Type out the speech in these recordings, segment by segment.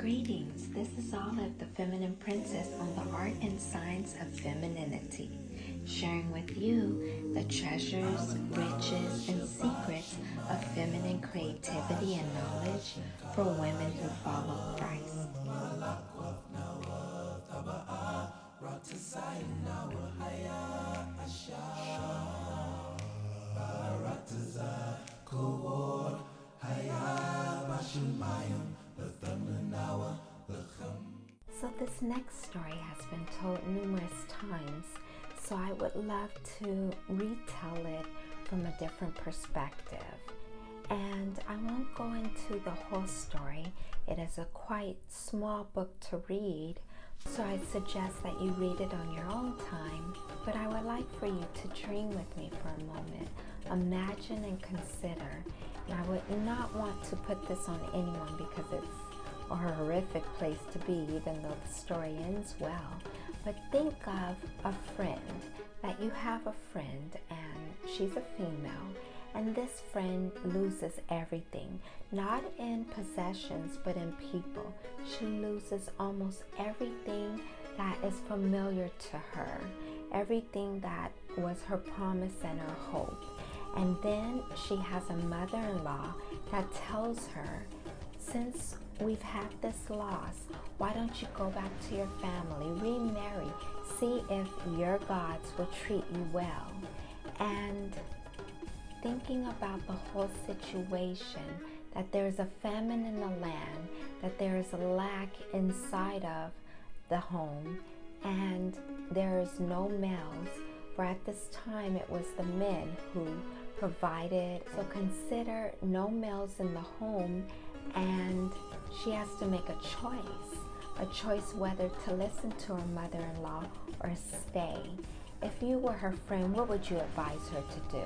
Greetings, this is Olive, the Feminine Princess, on the art and science of femininity, sharing with you the treasures, riches, and secrets of feminine creativity and knowledge for women who follow Christ. So this next story has been told numerous times, so I would love to retell it from a different perspective. And I won't go into the whole story. It is a quite small book to read, so I suggest that you read it on your own time. But I would like for you to dream with me for a moment. Imagine and consider. And I would not want to put this on anyone because it's a horrific place to be, even though the story ends well. But think of a friend, that you have a friend and she's a female, and this friend loses everything, not in possessions, but in people. She loses almost everything that is familiar to her, everything that was her promise and her hope. And then she has a mother in law that tells her, since we've had this loss, why don't you go back to your family, remarry, see if your gods will treat you well. And thinking about the whole situation, that there's a famine in the land, that there is a lack inside of the home, and there is no males, for at this time it was the men who provided. So consider no males in the home and she has to make a choice a choice whether to listen to her mother in law or stay. If you were her friend, what would you advise her to do?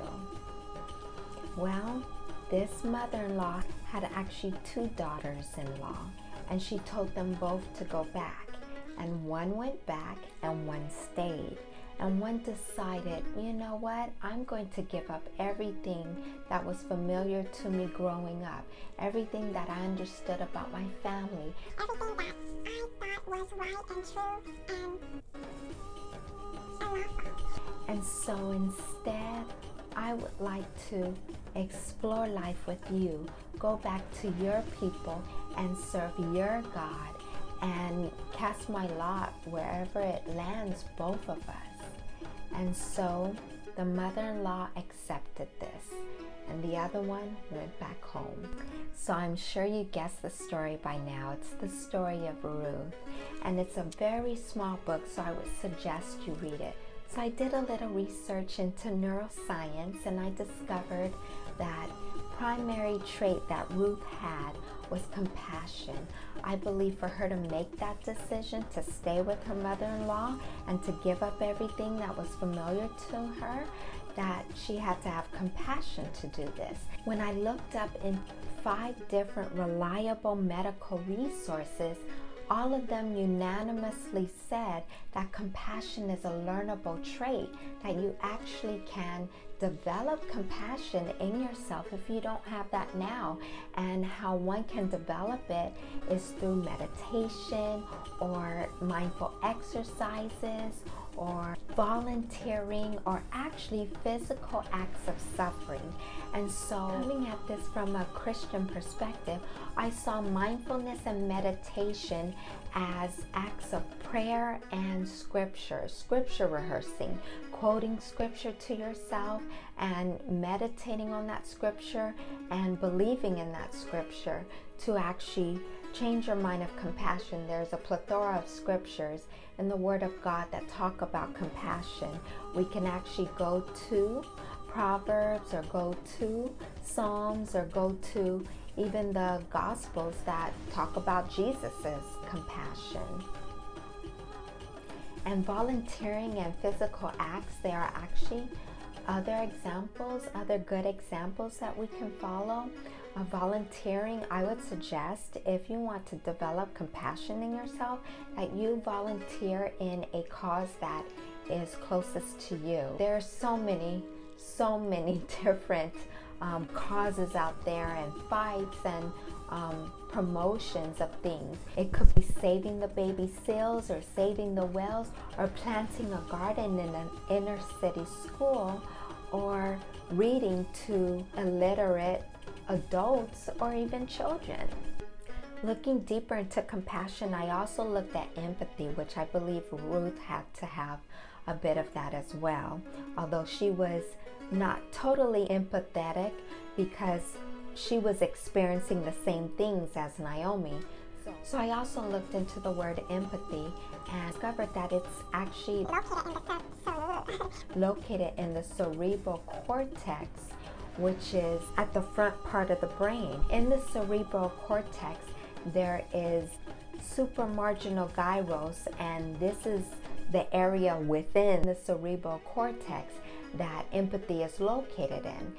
Well, this mother in law had actually two daughters in law, and she told them both to go back. And one went back and one stayed and one decided, you know what, I'm going to give up everything that was familiar to me growing up, everything that I understood about my family, everything that I thought was right and true and, and And so instead, I would like to explore life with you, go back to your people and serve your God and cast my lot wherever it lands both of us. And so the mother in law accepted this, and the other one went back home. So I'm sure you guessed the story by now. It's the story of Ruth, and it's a very small book, so I would suggest you read it. So I did a little research into neuroscience, and I discovered that primary trait that Ruth had was compassion. I believe for her to make that decision to stay with her mother-in-law and to give up everything that was familiar to her, that she had to have compassion to do this. When I looked up in five different reliable medical resources, all of them unanimously said that compassion is a learnable trait, that you actually can develop compassion in yourself if you don't have that now. And how one can develop it is through meditation or mindful exercises or volunteering or actually physical acts of suffering. And so, coming at this from a Christian perspective, I saw mindfulness and meditation as acts of prayer and scripture, scripture rehearsing, quoting scripture to yourself and meditating on that scripture and believing in that scripture to actually change your mind of compassion. There's a plethora of scriptures in the Word of God that talk about compassion. We can actually go to Proverbs or go to Psalms or go to even the Gospels that talk about Jesus's compassion. And volunteering and physical acts, there are actually other examples, other good examples that we can follow. Uh, volunteering, I would suggest if you want to develop compassion in yourself, that you volunteer in a cause that is closest to you. There are so many, so many different um, causes out there and fights and um, promotions of things. It could be saving the baby seals or saving the whales or planting a garden in an inner city school or reading to illiterate adults or even children. Looking deeper into compassion, I also looked at empathy, which I believe Ruth had to have a bit of that as well. Although she was not totally empathetic because she was experiencing the same things as Naomi. So I also looked into the word empathy and discovered that it's actually located in the cerebral cortex, which is at the front part of the brain. In the cerebral cortex, there is supramarginal gyrus, and this is the area within the cerebral cortex that empathy is located in.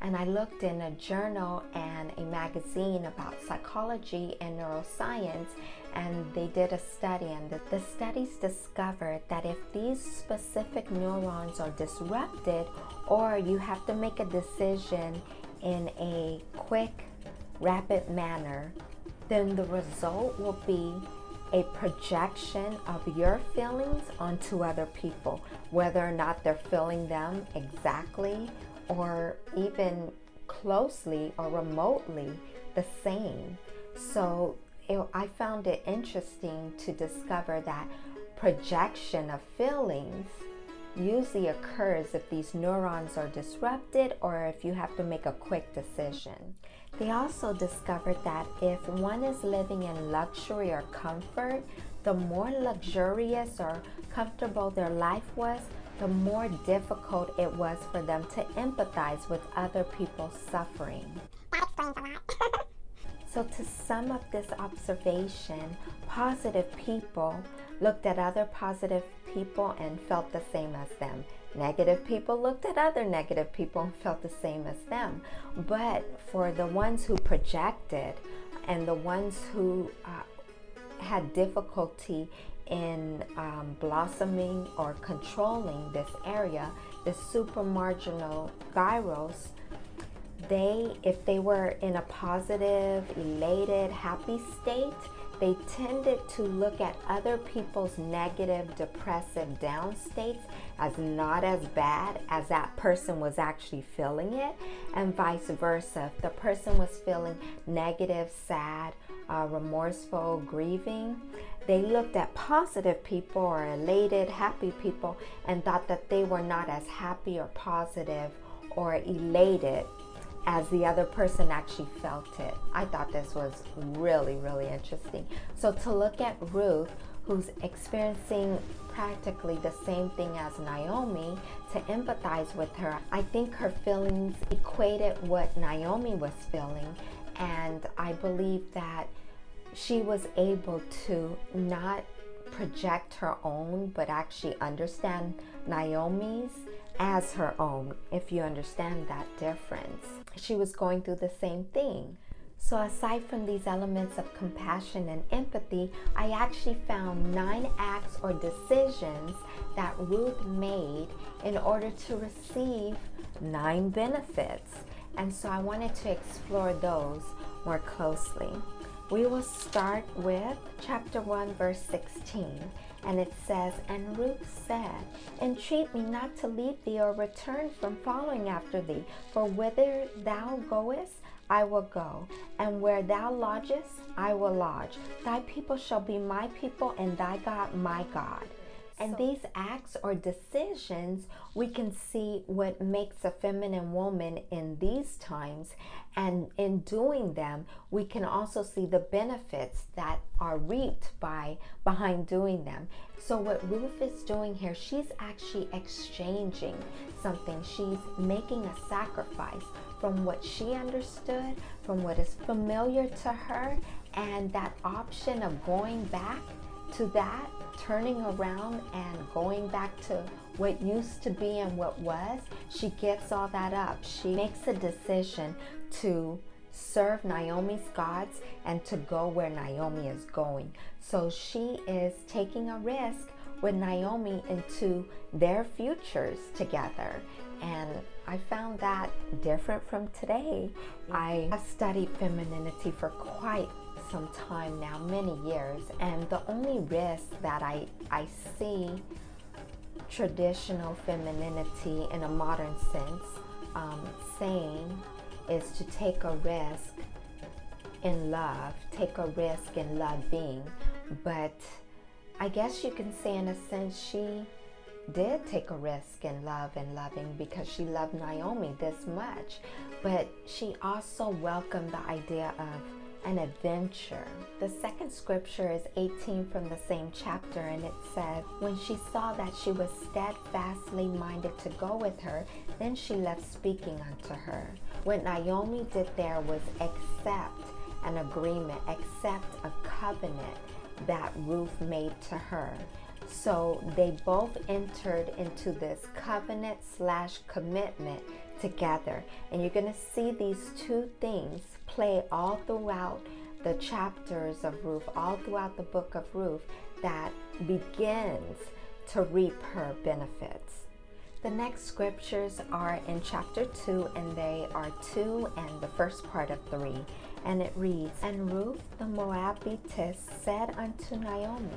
And I looked in a journal and a magazine about psychology and neuroscience, and they did a study. And the, the studies discovered that if these specific neurons are disrupted, or you have to make a decision in a quick, rapid manner, then the result will be a projection of your feelings onto other people, whether or not they're feeling them exactly or even closely or remotely the same. So it, I found it interesting to discover that projection of feelings usually occurs if these neurons are disrupted or if you have to make a quick decision. They also discovered that if one is living in luxury or comfort, the more luxurious or comfortable their life was, the more difficult it was for them to empathize with other people's suffering. That explains a lot. So, to sum up this observation, positive people looked at other positive people and felt the same as them. Negative people looked at other negative people and felt the same as them. But for the ones who projected and the ones who uh, had difficulty in um, blossoming or controlling this area, the supramarginal gyrus, they, if they were in a positive, elated, happy state, they tended to look at other people's negative, depressive down states as not as bad as that person was actually feeling it, and vice versa. If the person was feeling negative, sad, uh, remorseful, grieving, they looked at positive people or elated, happy people and thought that they were not as happy or positive or elated as the other person actually felt it. I thought this was really, really interesting. So to look at Ruth, who's experiencing practically the same thing as Naomi, to empathize with her, I think her feelings equated what Naomi was feeling. And I believe that she was able to not project her own, but actually understand Naomi's as her own, if you understand that difference. She was going through the same thing. So, aside from these elements of compassion and empathy, I actually found nine acts or decisions that Ruth made in order to receive nine benefits. And so, I wanted to explore those more closely. We will start with chapter 1, verse 16. And it says, And Ruth said, Entreat me not to leave thee or return from following after thee, for whither thou goest, I will go, and where thou lodgest, I will lodge. Thy people shall be my people, and thy God my God. And these acts or decisions, we can see what makes a feminine woman in these times. And in doing them, we can also see the benefits that are reaped by behind doing them. So what Ruth is doing here, she's actually exchanging something. She's making a sacrifice from what she understood, from what is familiar to her, and that option of going back to that, turning around and going back to what used to be and what was, she gives all that up. She makes a decision to serve Naomi's gods and to go where Naomi is going. So she is taking a risk with Naomi into their futures together. And I found that different from today. Mm-hmm. I have studied femininity for quite some time now, many years, and the only risk that I, I see traditional femininity in a modern sense um, saying is to take a risk in love, take a risk in loving. But I guess you can say, in a sense, she did take a risk in love and loving because she loved Naomi this much. But she also welcomed the idea of an adventure. The second scripture is 18 from the same chapter, and it said, When she saw that she was steadfastly minded to go with her, then she left speaking unto her. What Naomi did there was accept an agreement, accept a covenant that Ruth made to her. So they both entered into this covenant slash commitment together. And you're going to see these two things play all throughout the chapters of Ruth, all throughout the book of Ruth, that begins to reap her benefits. The next scriptures are in chapter 2, and they are 2 and the first part of 3. And it reads And Ruth the Moabitess said unto Naomi,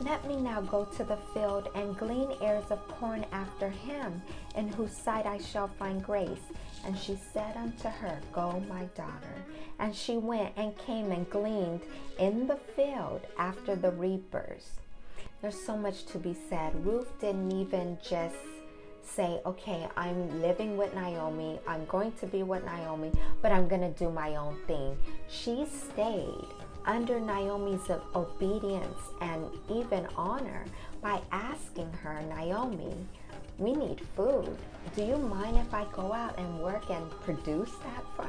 Let me now go to the field and glean ears of corn after him, in whose sight I shall find grace. And she said unto her, Go, my daughter. And she went and came and gleaned in the field after the reapers. There's so much to be said. Ruth didn't even just say, okay, I'm living with Naomi, I'm going to be with Naomi, but I'm going to do my own thing. She stayed under Naomi's obedience and even honor by asking her, Naomi, we need food. Do you mind if I go out and work and produce that for?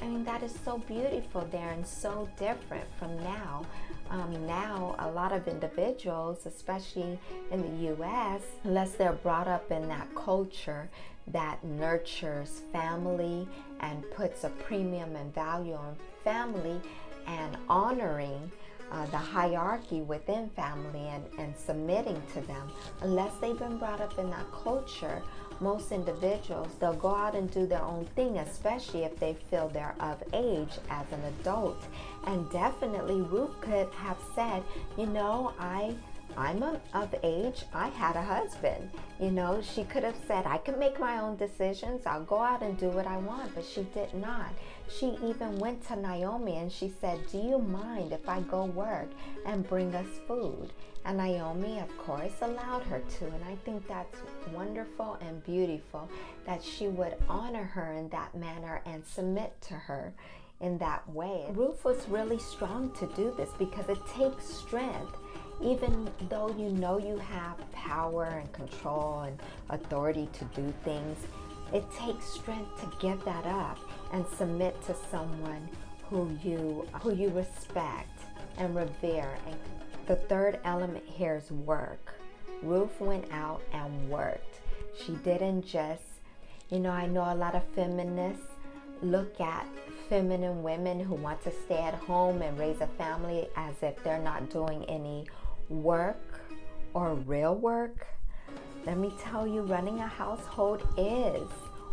I mean, that is so beautiful there and so different from now. Um, now, a lot of individuals, especially in the US, unless they're brought up in that culture that nurtures family and puts a premium and value on family and honoring uh, the hierarchy within family and, and submitting to them, unless they've been brought up in that culture, most individuals, they'll go out and do their own thing, especially if they feel they're of age as an adult. And definitely Ruth could have said, you know, I I'm a, of age. I had a husband. You know, she could have said, I can make my own decisions. I'll go out and do what I want. But she did not. She even went to Naomi and she said, Do you mind if I go work and bring us food? And Naomi, of course, allowed her to. And I think that's wonderful and beautiful that she would honor her in that manner and submit to her in that way. Ruth was really strong to do this because it takes strength even though you know you have power and control and authority to do things, it takes strength to give that up and submit to someone who you who you respect and revere. And the third element here is work. Ruth went out and worked. She didn't just, you know, I know a lot of feminists look at feminine women who want to stay at home and raise a family as if they're not doing any work or real work, let me tell you, running a household is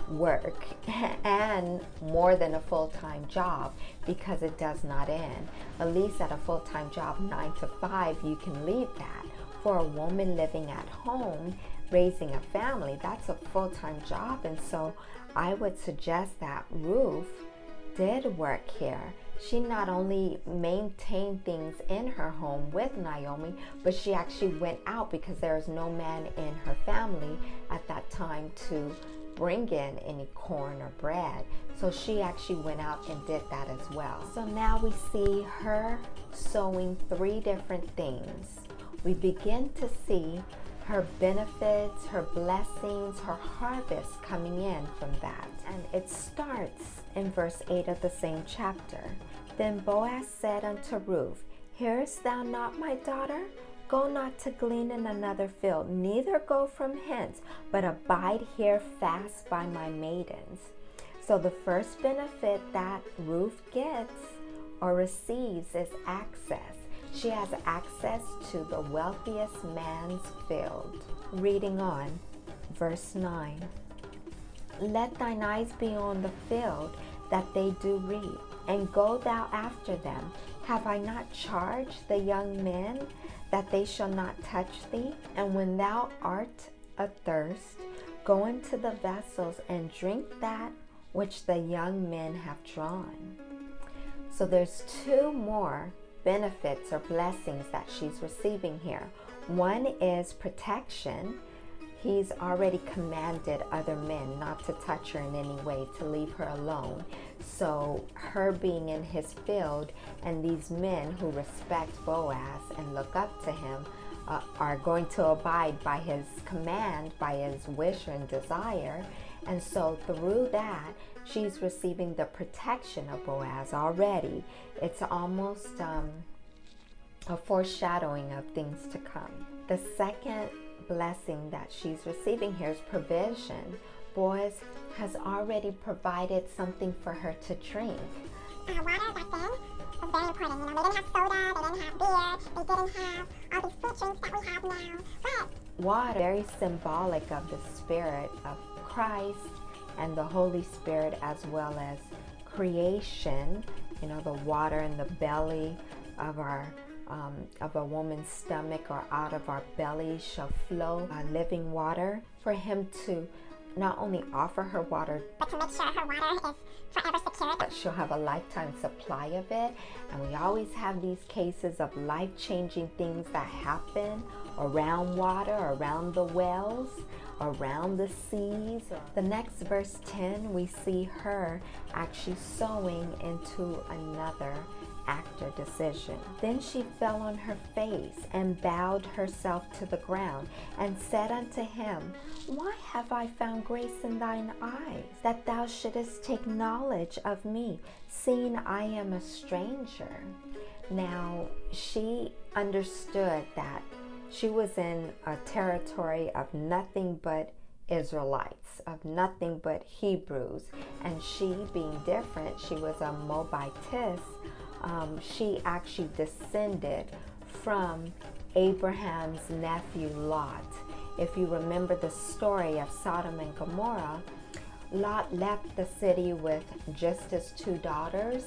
work and more than a full time job because it does not end. At least at a full time job, nine to five, you can leave that. For a woman living at home, raising a family, that's a full time job. And so I would suggest that Ruth did work here she not only maintained things in her home with Naomi, but she actually went out because there was no man in her family at that time to bring in any corn or bread. So she actually went out and did that as well. So now we see her sowing three different things. We begin to see her benefits, her blessings, her harvest coming in from that. And it starts in verse 8 of the same chapter. Then Boaz said unto Ruth, Hearest thou not, my daughter? Go not to glean in another field, neither go from hence, but abide here fast by my maidens. So the first benefit that Ruth gets or receives is access. She has access to the wealthiest man's field. Reading on, verse 9 Let thine eyes be on the field that they do reap, and go thou after them. Have I not charged the young men that they shall not touch thee? And when thou art athirst, go into the vessels and drink that which the young men have drawn. So there's two more benefits or blessings that she's receiving here. One is protection. He's already commanded other men not to touch her in any way, to leave her alone. So, her being in his field and these men who respect Boaz and look up to him uh, are going to abide by his command, by his wish and desire. And so, through that, she's receiving the protection of Boaz already. It's almost um, a foreshadowing of things to come. The second blessing that she's receiving here is provision. Boaz has already provided something for her to drink. Uh, water back then was very important. You know, they didn't have soda, they didn't have beer, they didn't have all these fruit drinks that we have now. But water, very symbolic of the Spirit of Christ and the Holy Spirit, as well as creation. You know, the water in the belly of our um, of a woman's stomach or out of our belly shall flow uh, living water. For him to not only offer her water, but to make sure her water is forever secured. but she'll have a lifetime supply of it. And we always have these cases of life changing things that happen around water, around the wells, around the seas. The next verse 10, we see her actually sowing into another act or decision. Then she fell on her face and bowed herself to the ground and said unto him, Why have I found grace in thine eyes, that thou shouldest take knowledge of me, seeing I am a stranger? Now she understood that she was in a territory of nothing but Israelites, of nothing but Hebrews. And she, being different, she was a Moabitess um, she actually descended from Abraham's nephew Lot. If you remember the story of Sodom and Gomorrah, Lot left the city with just his two daughters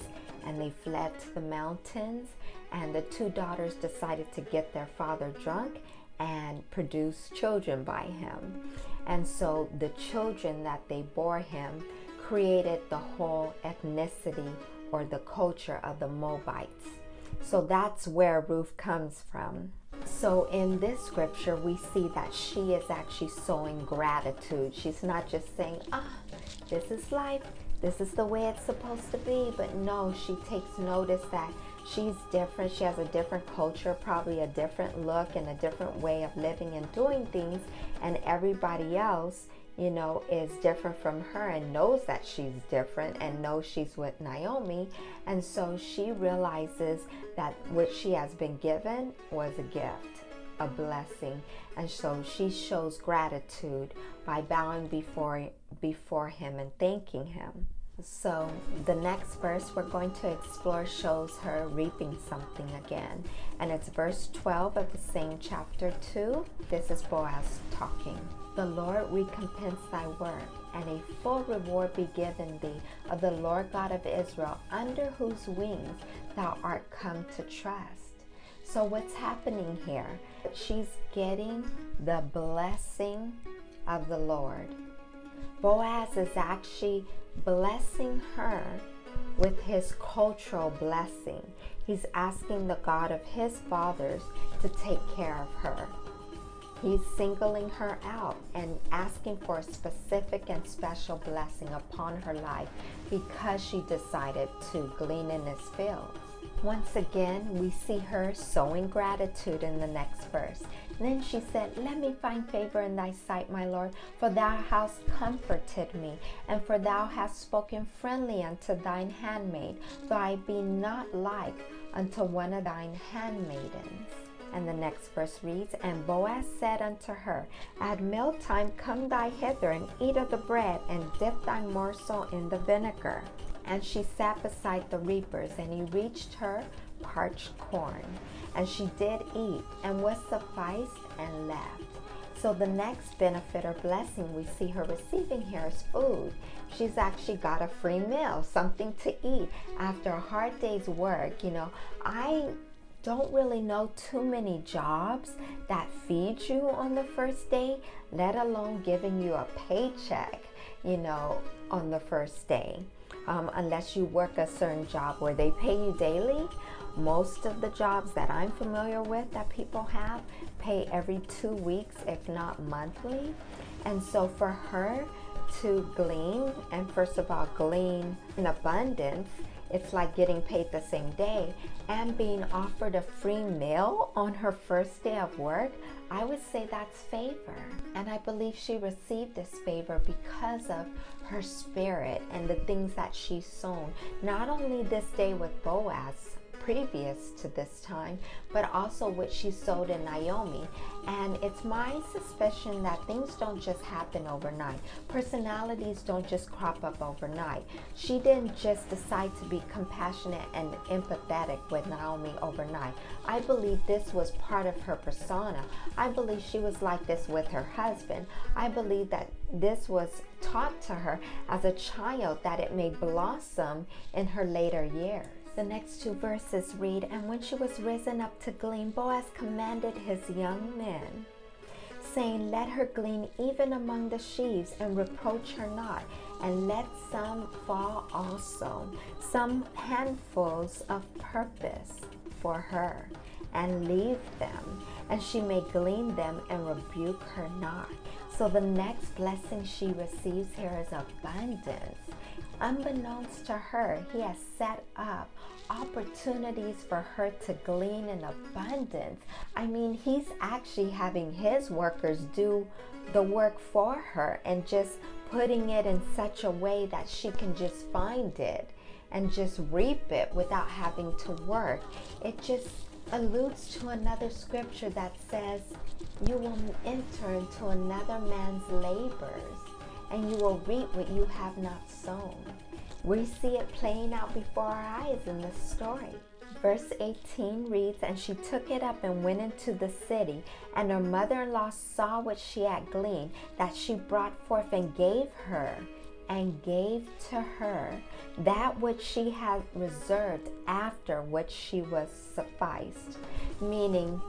and they fled to the mountains. And the two daughters decided to get their father drunk and produce children by him. And so the children that they bore him created the whole ethnicity or the culture of the Moabites. So that's where Ruth comes from. So in this scripture, we see that she is actually sowing gratitude. She's not just saying, ah, this is life, this is the way it's supposed to be. But no, she takes notice that she's different. She has a different culture, probably a different look and a different way of living and doing things. And everybody else you know, is different from her and knows that she's different and knows she's with Naomi. And so she realizes that what she has been given was a gift, a blessing. And so she shows gratitude by bowing before before him and thanking him. So the next verse we're going to explore shows her reaping something again. And it's verse 12 of the same chapter 2. This is Boaz talking. The Lord recompense thy work, and a full reward be given thee of the Lord God of Israel, under whose wings thou art come to trust. So, what's happening here? She's getting the blessing of the Lord. Boaz is actually blessing her with his cultural blessing. He's asking the God of his fathers to take care of her. He's singling her out and asking for a specific and special blessing upon her life because she decided to glean in his fields. Once again, we see her sowing gratitude in the next verse. Then she said, Let me find favor in thy sight, my Lord, for thou hast comforted me, and for thou hast spoken friendly unto thine handmaid, though I be not like unto one of thine handmaidens. And the next verse reads, And Boaz said unto her, At mealtime come thy hither and eat of the bread, and dip thy morsel in the vinegar. And she sat beside the reapers, and he reached her parched corn. And she did eat and was sufficed and left. So the next benefit or blessing we see her receiving here is food. She's actually got a free meal, something to eat after a hard day's work. You know, I don't really know too many jobs that feed you on the first day, let alone giving you a paycheck, you know, on the first day. Um, unless you work a certain job where they pay you daily. Most of the jobs that I'm familiar with that people have pay every two weeks, if not monthly. And so for her to glean, and first of all, glean in abundance, it's like getting paid the same day and being offered a free meal on her first day of work, I would say that's favor. And I believe she received this favor because of her spirit and the things that she's sown. Not only this day with Boaz, previous to this time, but also what she sowed in Naomi. And it's my suspicion that things don't just happen overnight. Personalities don't just crop up overnight. She didn't just decide to be compassionate and empathetic with Naomi overnight. I believe this was part of her persona. I believe she was like this with her husband. I believe that this was taught to her as a child that it may blossom in her later years. The next two verses read And when she was risen up to glean, Boaz commanded his young men, saying, Let her glean even among the sheaves, and reproach her not, and let some fall also, some handfuls of purpose for her, and leave them, and she may glean them and rebuke her not. So the next blessing she receives here is abundance. Unbeknownst to her, he has set up opportunities for her to glean in abundance. I mean, he's actually having his workers do the work for her and just putting it in such a way that she can just find it and just reap it without having to work. It just alludes to another scripture that says, You will enter into another man's labors and you will reap what you have not sown. We see it playing out before our eyes in this story. Verse 18 reads, And she took it up and went into the city, and her mother in law saw what she had gleaned, that she brought forth and gave her, and gave to her that which she had reserved after which she was sufficed. Meaning,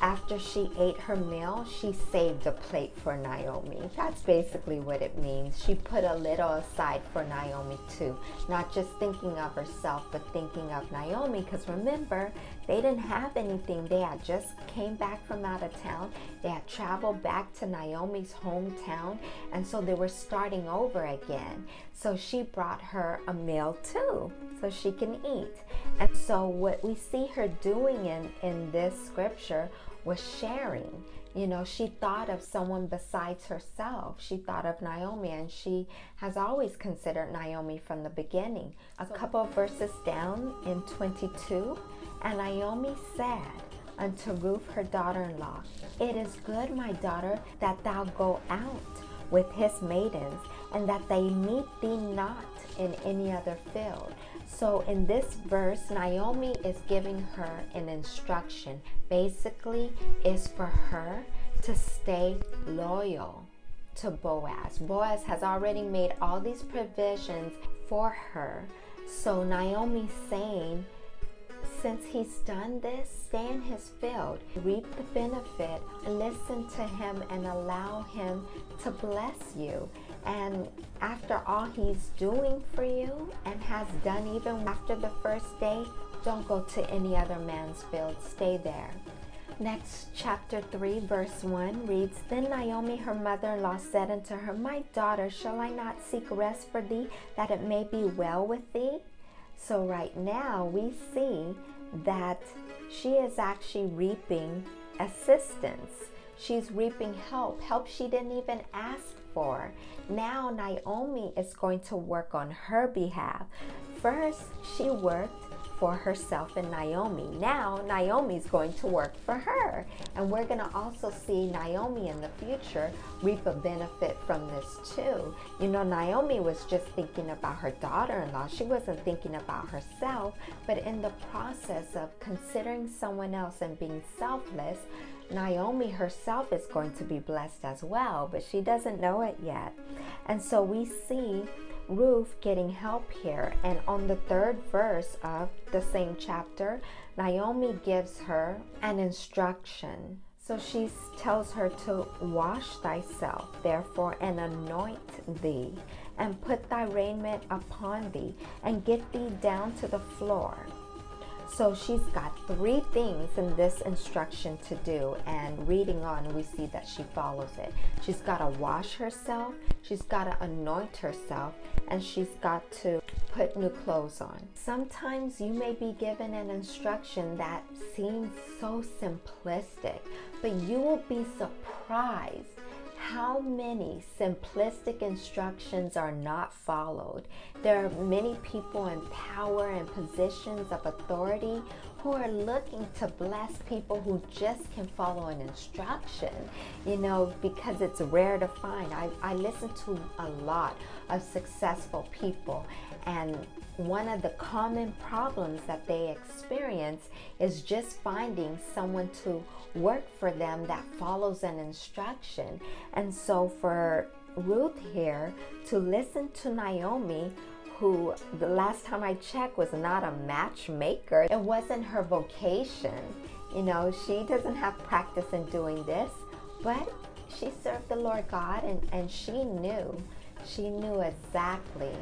after she ate her meal, she saved a plate for Naomi. That's basically what it means. She put a little aside for Naomi too. Not just thinking of herself, but thinking of Naomi. Because remember, they didn't have anything. They had just came back from out of town. They had traveled back to Naomi's hometown. And so they were starting over again. So she brought her a meal too, so she can eat. And so what we see her doing in, in this scripture was sharing. You know, she thought of someone besides herself. She thought of Naomi, and she has always considered Naomi from the beginning. A couple of verses down in 22, and Naomi said unto Ruth, her daughter in law, It is good, my daughter, that thou go out with his maidens, and that they meet thee not in any other field. So in this verse, Naomi is giving her an instruction. Basically, is for her to stay loyal to Boaz. Boaz has already made all these provisions for her. So Naomi's saying, since he's done this, stay in his field, reap the benefit, listen to him, and allow him to bless you. And after all he's doing for you and has done even after the first day, don't go to any other man's field. Stay there. Next, chapter 3, verse 1 reads Then Naomi, her mother in law, said unto her, My daughter, shall I not seek rest for thee, that it may be well with thee? So, right now, we see that she is actually reaping assistance. She's reaping help, help she didn't even ask for. Now Naomi is going to work on her behalf. First, she worked for herself and Naomi. Now, Naomi's going to work for her. And we're going to also see Naomi in the future reap a benefit from this too. You know, Naomi was just thinking about her daughter in law, she wasn't thinking about herself. But in the process of considering someone else and being selfless, Naomi herself is going to be blessed as well, but she doesn't know it yet. And so we see Ruth getting help here. And on the third verse of the same chapter, Naomi gives her an instruction. So she tells her to wash thyself, therefore, and anoint thee, and put thy raiment upon thee, and get thee down to the floor. So she's got three things in this instruction to do, and reading on, we see that she follows it. She's got to wash herself, she's got to anoint herself, and she's got to put new clothes on. Sometimes you may be given an instruction that seems so simplistic, but you will be surprised how many simplistic instructions are not followed. There are many people in power and positions of authority who are looking to bless people who just can follow an instruction, you know, because it's rare to find. I, I listen to a lot of successful people, and one of the common problems that they experience is just finding someone to work for them that follows an instruction. And so for Ruth here to listen to Naomi, who the last time I checked was not a matchmaker, it wasn't her vocation. You know, she doesn't have practice in doing this, but she served the Lord God and, and she knew, she knew exactly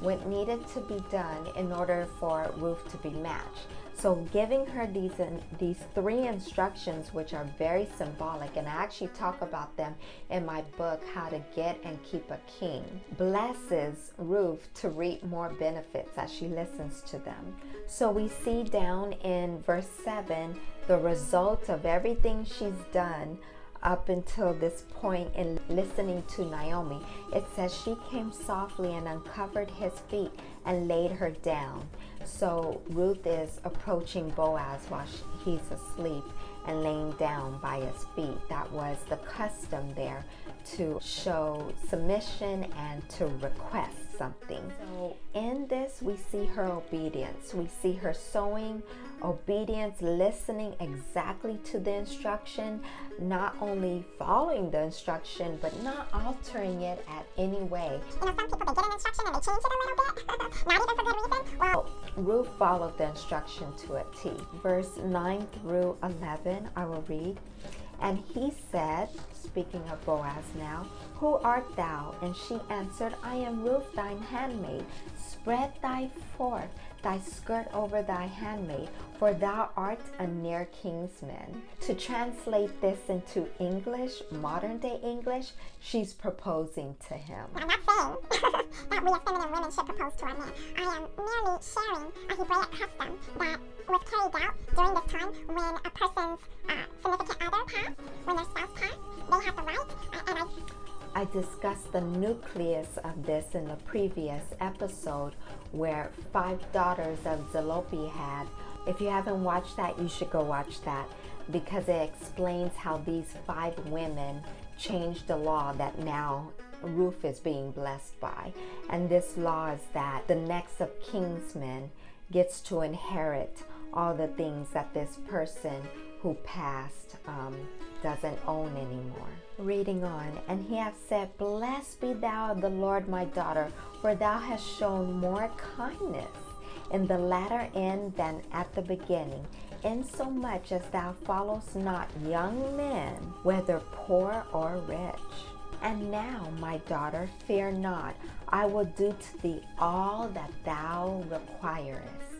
what needed to be done in order for Ruth to be matched. So giving her these these three instructions, which are very symbolic, and I actually talk about them in my book, How to Get and Keep a King, blesses Ruth to reap more benefits as she listens to them. So we see down in verse 7 the result of everything she's done up until this point in listening to Naomi. It says she came softly and uncovered his feet and laid her down. So Ruth is approaching Boaz while he's asleep and laying down by his feet. That was the custom there to show submission and to request something. So in this, we see her obedience. We see her sowing, obedience, listening exactly to the instruction, not only following the instruction, but not altering it at any way. You know, some people, they get an instruction and they change it a little bit, not even for good reason. Well, Ruth followed the instruction to a T. Verse 9 through 11, I will read. And he said, speaking of Boaz now, Who art thou? And she answered, I am Ruth thine handmaid. Spread thy forth thy skirt over thy handmaid, for thou art a near kinsman. To translate this into English, modern day English, she's proposing to him. I'm not saying that we as feminine women should propose to our men. I am merely sharing a Hebraic custom that was carried out during this time when a person's uh, significant other passed, when their spouse passed, they have the right, uh, and I I discussed the nucleus of this in the previous episode where five daughters of Zelophehad. If you haven't watched that, you should go watch that because it explains how these five women changed the law that now Ruth is being blessed by. And this law is that the next of kinsmen gets to inherit all the things that this person who passed um, doesn't own anymore. Reading on, and he hath said, Blessed be thou the Lord, my daughter, for thou hast shown more kindness in the latter end than at the beginning, insomuch as thou followest not young men, whether poor or rich. And now, my daughter, fear not, I will do to thee all that thou requirest.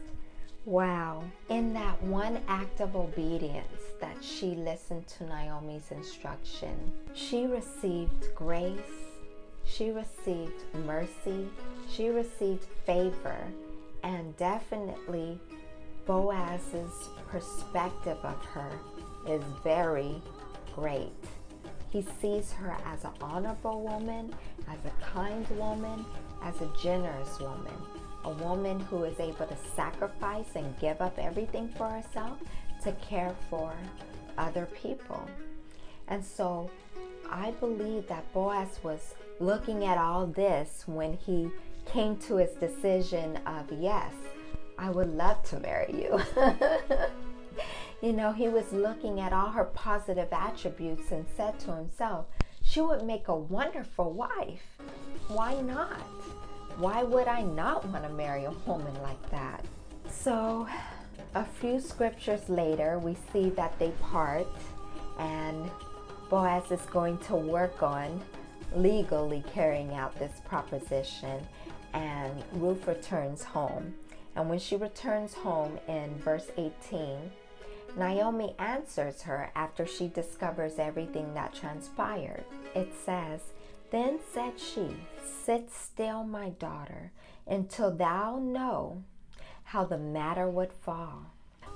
Wow. In that one act of obedience that she listened to Naomi's instruction, she received grace, she received mercy, she received favor, and definitely Boaz's perspective of her is very great. He sees her as an honorable woman, as a kind woman, as a generous woman. A woman who is able to sacrifice and give up everything for herself to care for other people. And so I believe that Boaz was looking at all this when he came to his decision of, yes, I would love to marry you. you know, he was looking at all her positive attributes and said to himself, she would make a wonderful wife. Why not? Why would I not want to marry a woman like that? So, a few scriptures later, we see that they part, and Boaz is going to work on legally carrying out this proposition, and Ruth returns home. And when she returns home in verse 18, Naomi answers her after she discovers everything that transpired. It says, Then said she, Sit still, my daughter, until thou know how the matter would fall.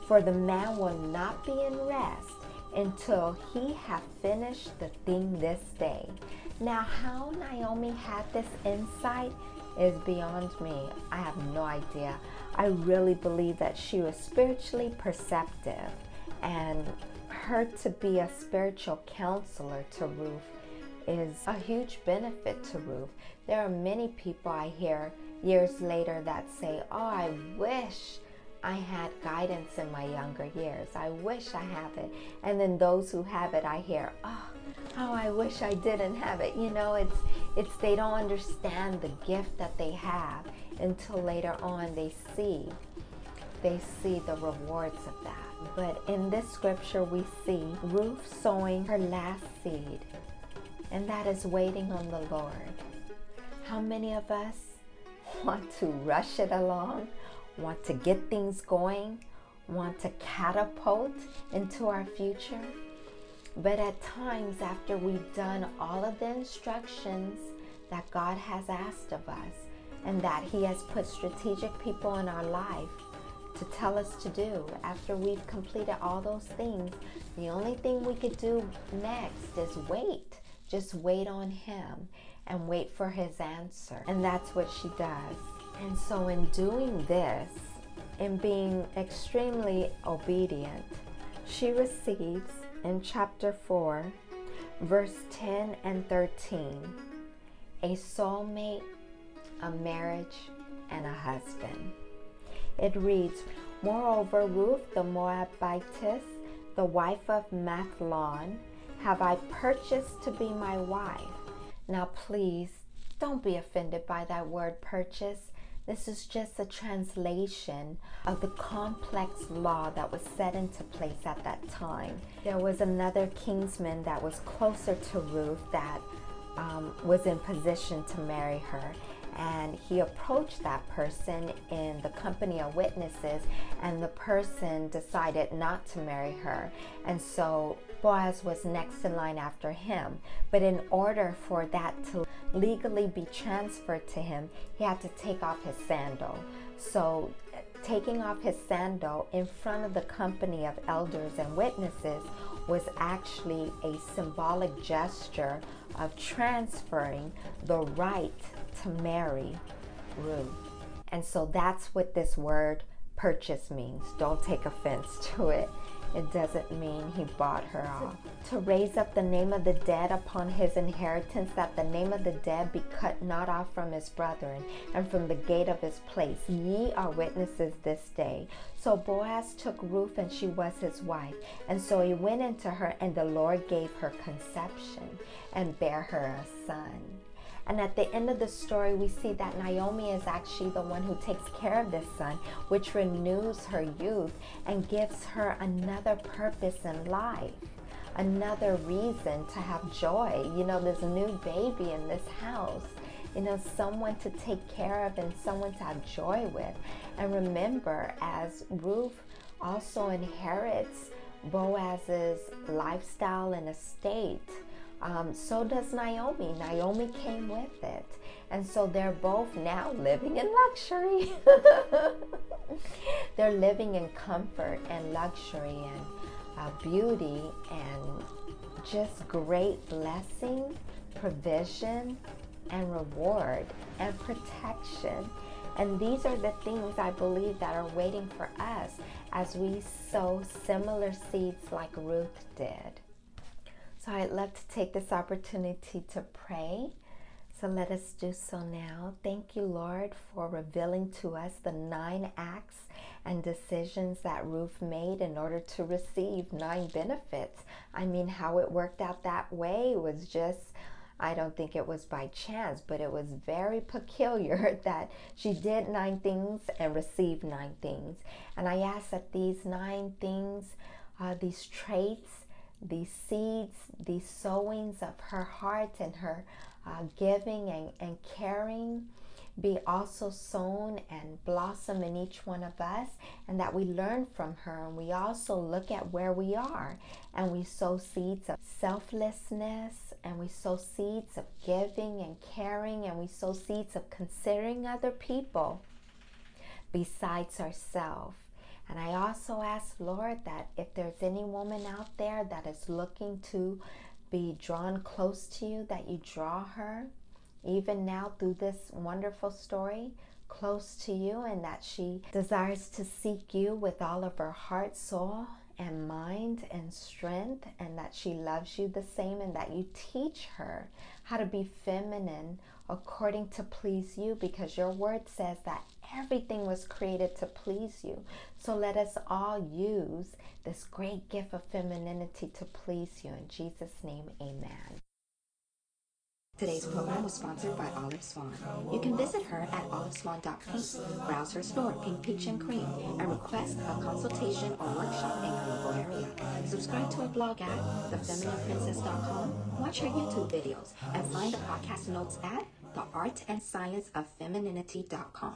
For the man will not be in rest until he have finished the thing this day. Now, how Naomi had this insight is beyond me. I have no idea. I really believe that she was spiritually perceptive and her to be a spiritual counselor to Ruth is a huge benefit to Ruth. There are many people I hear years later that say, Oh, I wish I had guidance in my younger years. I wish I have it. And then those who have it, I hear, Oh, how I wish I didn't have it. You know, it's it's they don't understand the gift that they have until later on they see they see the rewards of that. But in this scripture we see Ruth sowing her last seed and that is waiting on the Lord. How many of us want to rush it along, want to get things going, want to catapult into our future? But at times, after we've done all of the instructions that God has asked of us, and that He has put strategic people in our life to tell us to do, after we've completed all those things, the only thing we could do next is wait just wait on Him and wait for His answer. And that's what she does. And so, in doing this, in being extremely obedient, she receives in chapter 4, verse 10 and 13, a soulmate, a marriage, and a husband. It reads, Moreover, Ruth the Moabitess, the wife of Mahlon, have I purchased to be my wife. Now, please don't be offended by that word purchase. This is just a translation of the complex law that was set into place at that time. There was another kinsman that was closer to Ruth that um, was in position to marry her and he approached that person in the company of witnesses and the person decided not to marry her and so Boaz was next in line after him but in order for that to legally be transferred to him he had to take off his sandal so taking off his sandal in front of the company of elders and witnesses was actually a symbolic gesture of transferring the right to marry Ruth. And so that's what this word purchase means. Don't take offense to it. It doesn't mean he bought her off. To raise up the name of the dead upon his inheritance, that the name of the dead be cut not off from his brethren and from the gate of his place. Ye are witnesses this day. So Boaz took Ruth, and she was his wife. And so he went into her, and the Lord gave her conception and bare her a son. And at the end of the story, we see that Naomi is actually the one who takes care of this son, which renews her youth and gives her another purpose in life, another reason to have joy. You know, there's a new baby in this house, you know, someone to take care of and someone to have joy with. And remember, as Ruth also inherits Boaz's lifestyle and estate um, so does Naomi. Naomi came with it. And so they're both now living in luxury. they're living in comfort and luxury and uh, beauty and just great blessing, provision, and reward and protection. And these are the things I believe that are waiting for us as we sow similar seeds like Ruth did. So I'd love to take this opportunity to pray. So let us do so now. Thank you, Lord, for revealing to us the nine acts and decisions that Ruth made in order to receive nine benefits. I mean, how it worked out that way was just, I don't think it was by chance, but it was very peculiar that she did nine things and received nine things. And I ask that these nine things, uh, these traits, these seeds, these sowings of her heart and her uh, giving and, and caring be also sown and blossom in each one of us, and that we learn from her. And we also look at where we are and we sow seeds of selflessness, and we sow seeds of giving and caring, and we sow seeds of considering other people besides ourselves. And I also ask, Lord, that if there's any woman out there that is looking to be drawn close to you, that you draw her even now through this wonderful story close to you and that she desires to seek you with all of her heart, soul, and mind and strength, and that she loves you the same, and that you teach her how to be feminine according to please you, because your word says that everything was created to please you. So let us all use this great gift of femininity to please you. In Jesus' name, amen. Today's program was sponsored by Olive Swan. You can visit her at oliveswan.pink, browse her store, Pink Peach and Cream, and request a consultation or workshop in your local area. Subscribe to her blog at thefeminineprincess.com, watch her YouTube videos, and find the podcast notes at theartandscienceoffemininity.com.